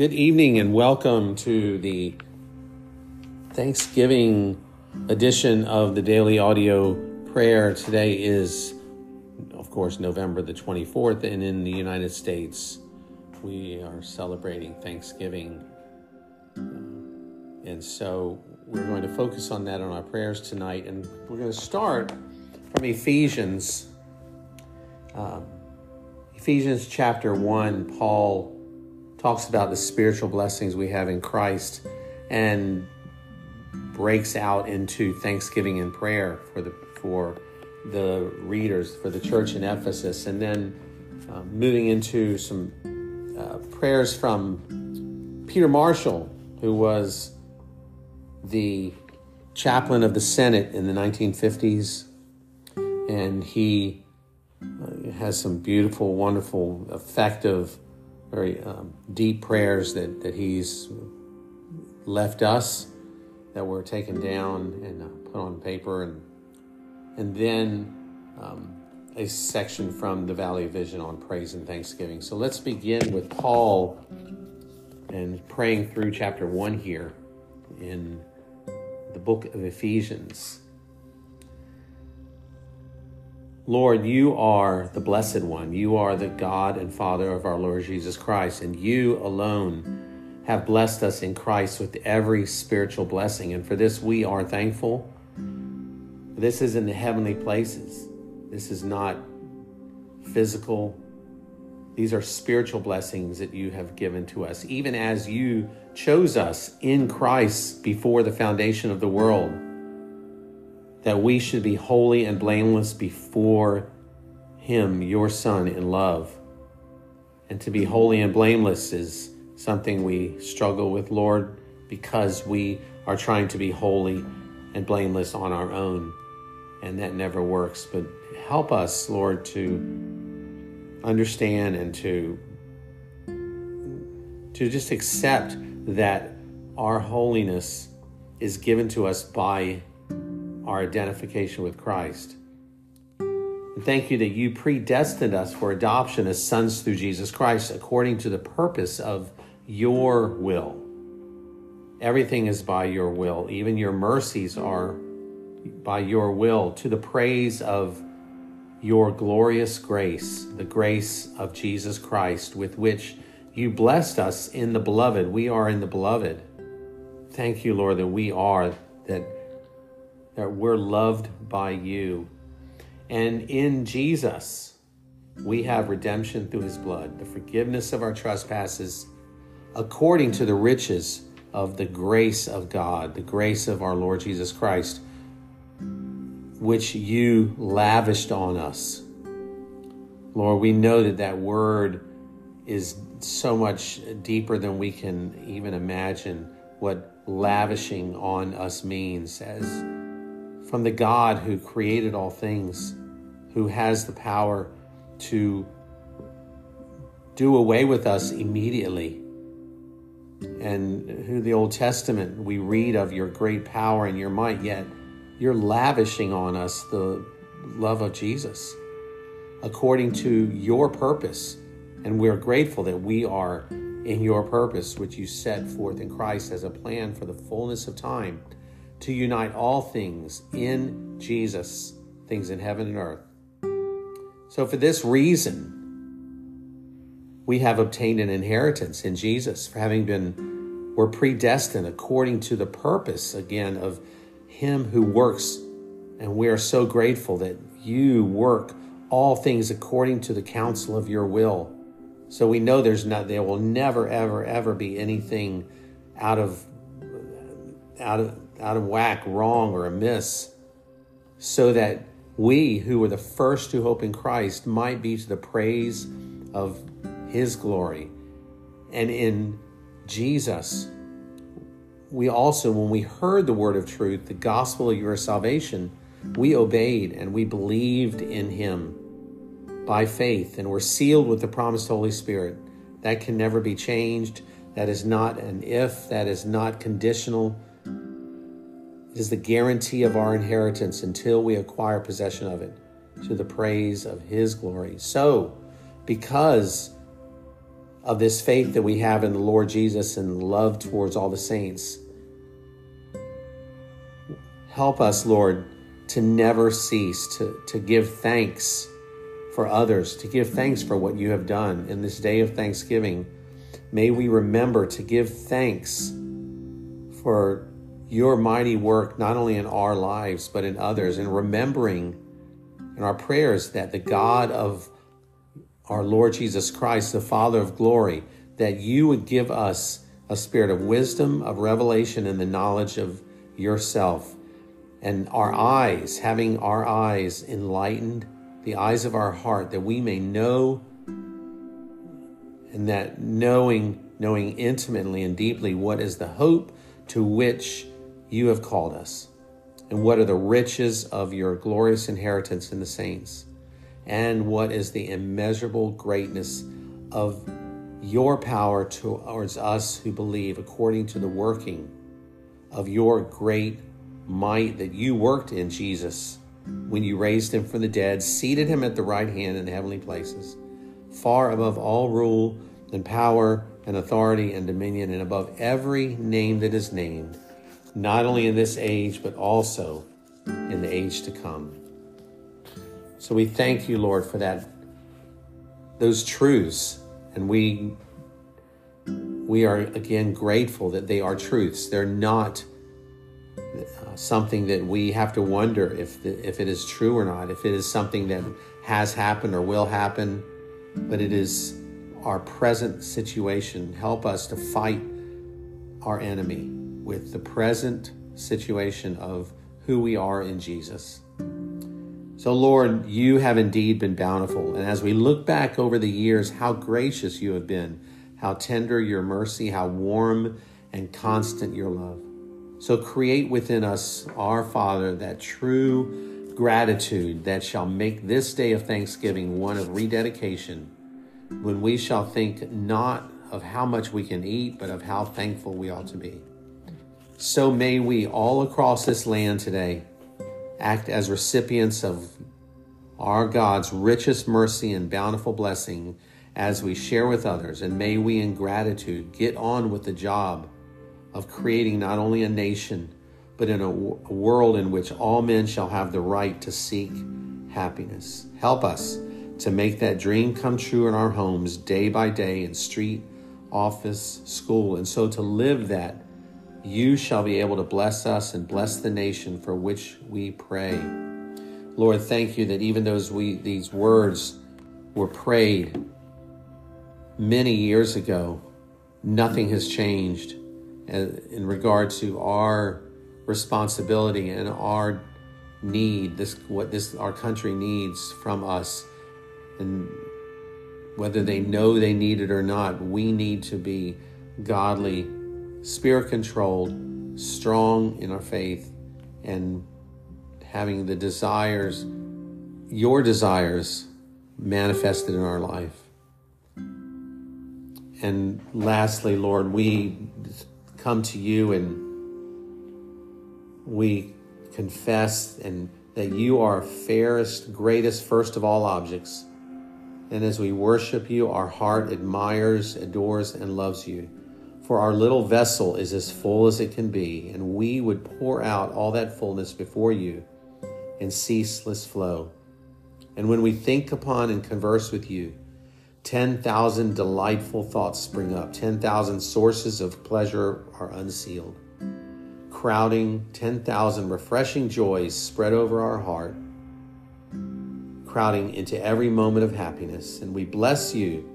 Good evening and welcome to the Thanksgiving edition of the Daily Audio Prayer. Today is, of course, November the 24th, and in the United States, we are celebrating Thanksgiving. And so we're going to focus on that on our prayers tonight. And we're going to start from Ephesians. Um, Ephesians chapter 1, Paul talks about the spiritual blessings we have in Christ and breaks out into thanksgiving and prayer for the for the readers for the church in Ephesus. And then uh, moving into some uh, prayers from Peter Marshall who was the chaplain of the Senate in the 1950s and he uh, has some beautiful wonderful effective very um, deep prayers that, that he's left us that were taken down and uh, put on paper and and then um, a section from the Valley Vision on praise and thanksgiving. So let's begin with Paul and praying through chapter one here in the book of Ephesians. Lord, you are the blessed one. You are the God and Father of our Lord Jesus Christ, and you alone have blessed us in Christ with every spiritual blessing. And for this, we are thankful. This is in the heavenly places. This is not physical. These are spiritual blessings that you have given to us, even as you chose us in Christ before the foundation of the world that we should be holy and blameless before Him, your Son, in love. And to be holy and blameless is something we struggle with, Lord, because we are trying to be holy and blameless on our own. And that never works. But help us, Lord, to understand and to, to just accept that our holiness is given to us by our identification with Christ. And thank you that you predestined us for adoption as sons through Jesus Christ according to the purpose of your will. Everything is by your will, even your mercies are by your will, to the praise of your glorious grace, the grace of Jesus Christ, with which you blessed us in the beloved. We are in the beloved. Thank you, Lord, that we are, that that we're loved by you. And in Jesus, we have redemption through his blood, the forgiveness of our trespasses, according to the riches of the grace of God, the grace of our Lord Jesus Christ, which you lavished on us. Lord, we know that that word is so much deeper than we can even imagine what lavishing on us means as from the God who created all things, who has the power to do away with us immediately. And who the Old Testament we read of your great power and your might, yet you're lavishing on us the love of Jesus according to your purpose. And we're grateful that we are in your purpose, which you set forth in Christ as a plan for the fullness of time to unite all things in Jesus, things in heaven and earth. So, for this reason, we have obtained an inheritance in Jesus, for having been, we're predestined according to the purpose, again, of Him who works. And we are so grateful that you work all things according to the counsel of your will. So we know there's not, there will never, ever, ever be anything out of, out of, out of whack, wrong, or amiss, so that we who were the first to hope in Christ might be to the praise of his glory. And in Jesus, we also, when we heard the word of truth, the gospel of your salvation, we obeyed and we believed in him by faith and were sealed with the promised Holy Spirit. That can never be changed. That is not an if, that is not conditional. It is the guarantee of our inheritance until we acquire possession of it to the praise of His glory. So, because of this faith that we have in the Lord Jesus and love towards all the saints. Help us, Lord, to never cease to, to give thanks for others, to give thanks for what you have done in this day of thanksgiving. May we remember to give thanks for your mighty work, not only in our lives, but in others, and remembering in our prayers that the God of our Lord Jesus Christ, the Father of glory, that you would give us a spirit of wisdom, of revelation, and the knowledge of yourself. And our eyes, having our eyes enlightened, the eyes of our heart, that we may know, and that knowing, knowing intimately and deeply what is the hope to which you have called us, and what are the riches of your glorious inheritance in the saints, and what is the immeasurable greatness of your power towards us who believe, according to the working of your great might that you worked in Jesus when you raised him from the dead, seated him at the right hand in the heavenly places, far above all rule and power and authority and dominion, and above every name that is named not only in this age, but also in the age to come. So we thank you, Lord, for that, those truths. And we, we are again grateful that they are truths. They're not uh, something that we have to wonder if, the, if it is true or not, if it is something that has happened or will happen, but it is our present situation. Help us to fight our enemy with the present situation of who we are in Jesus. So, Lord, you have indeed been bountiful. And as we look back over the years, how gracious you have been, how tender your mercy, how warm and constant your love. So, create within us, our Father, that true gratitude that shall make this day of thanksgiving one of rededication, when we shall think not of how much we can eat, but of how thankful we ought to be. So may we all across this land today act as recipients of our God's richest mercy and bountiful blessing as we share with others. And may we, in gratitude, get on with the job of creating not only a nation, but in a, a world in which all men shall have the right to seek happiness. Help us to make that dream come true in our homes day by day in street, office, school, and so to live that you shall be able to bless us and bless the nation for which we pray. Lord, thank you that even those we these words were prayed many years ago, nothing has changed uh, in regard to our responsibility and our need, this what this our country needs from us. And whether they know they need it or not, we need to be godly spirit controlled, strong in our faith, and having the desires, your desires, manifested in our life. And lastly, Lord, we come to you and we confess and that you are fairest, greatest, first of all objects. And as we worship you, our heart admires, adores, and loves you. For our little vessel is as full as it can be, and we would pour out all that fullness before you in ceaseless flow. And when we think upon and converse with you, 10,000 delightful thoughts spring up, 10,000 sources of pleasure are unsealed. Crowding 10,000 refreshing joys spread over our heart, crowding into every moment of happiness. And we bless you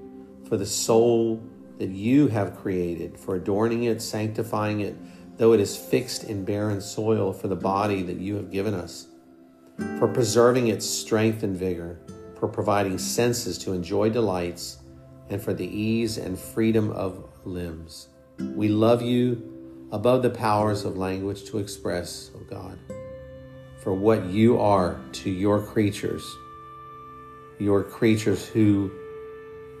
for the soul that you have created, for adorning it, sanctifying it, though it is fixed in barren soil, for the body that you have given us, for preserving its strength and vigor, for providing senses to enjoy delights, and for the ease and freedom of limbs. We love you above the powers of language to express, O oh God, for what you are to your creatures, your creatures who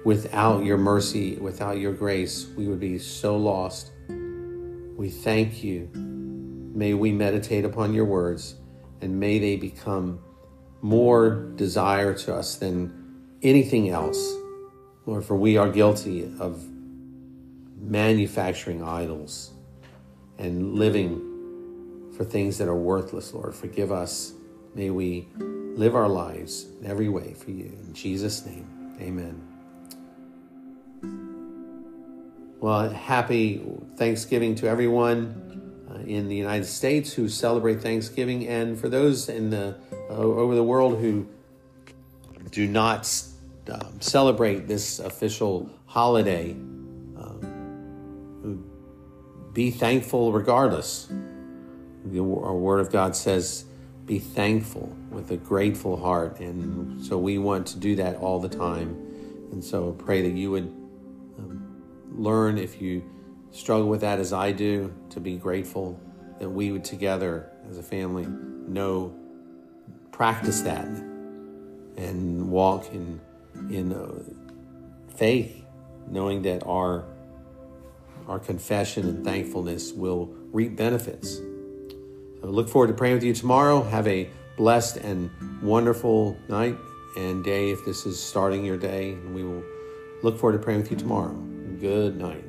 Without your mercy, without your grace, we would be so lost. We thank you. May we meditate upon your words and may they become more desire to us than anything else. Lord, for we are guilty of manufacturing idols and living for things that are worthless, Lord. Forgive us. May we live our lives every way for you. In Jesus' name, amen. Well, happy Thanksgiving to everyone uh, in the United States who celebrate Thanksgiving, and for those in the uh, over the world who do not um, celebrate this official holiday. Um, be thankful regardless. The, our Word of God says, "Be thankful with a grateful heart," and so we want to do that all the time. And so, pray that you would learn if you struggle with that as I do to be grateful that we would together as a family know practice that and walk in in uh, faith knowing that our our confession and thankfulness will reap benefits. So look forward to praying with you tomorrow. Have a blessed and wonderful night and day if this is starting your day and we will look forward to praying with you tomorrow. Good night.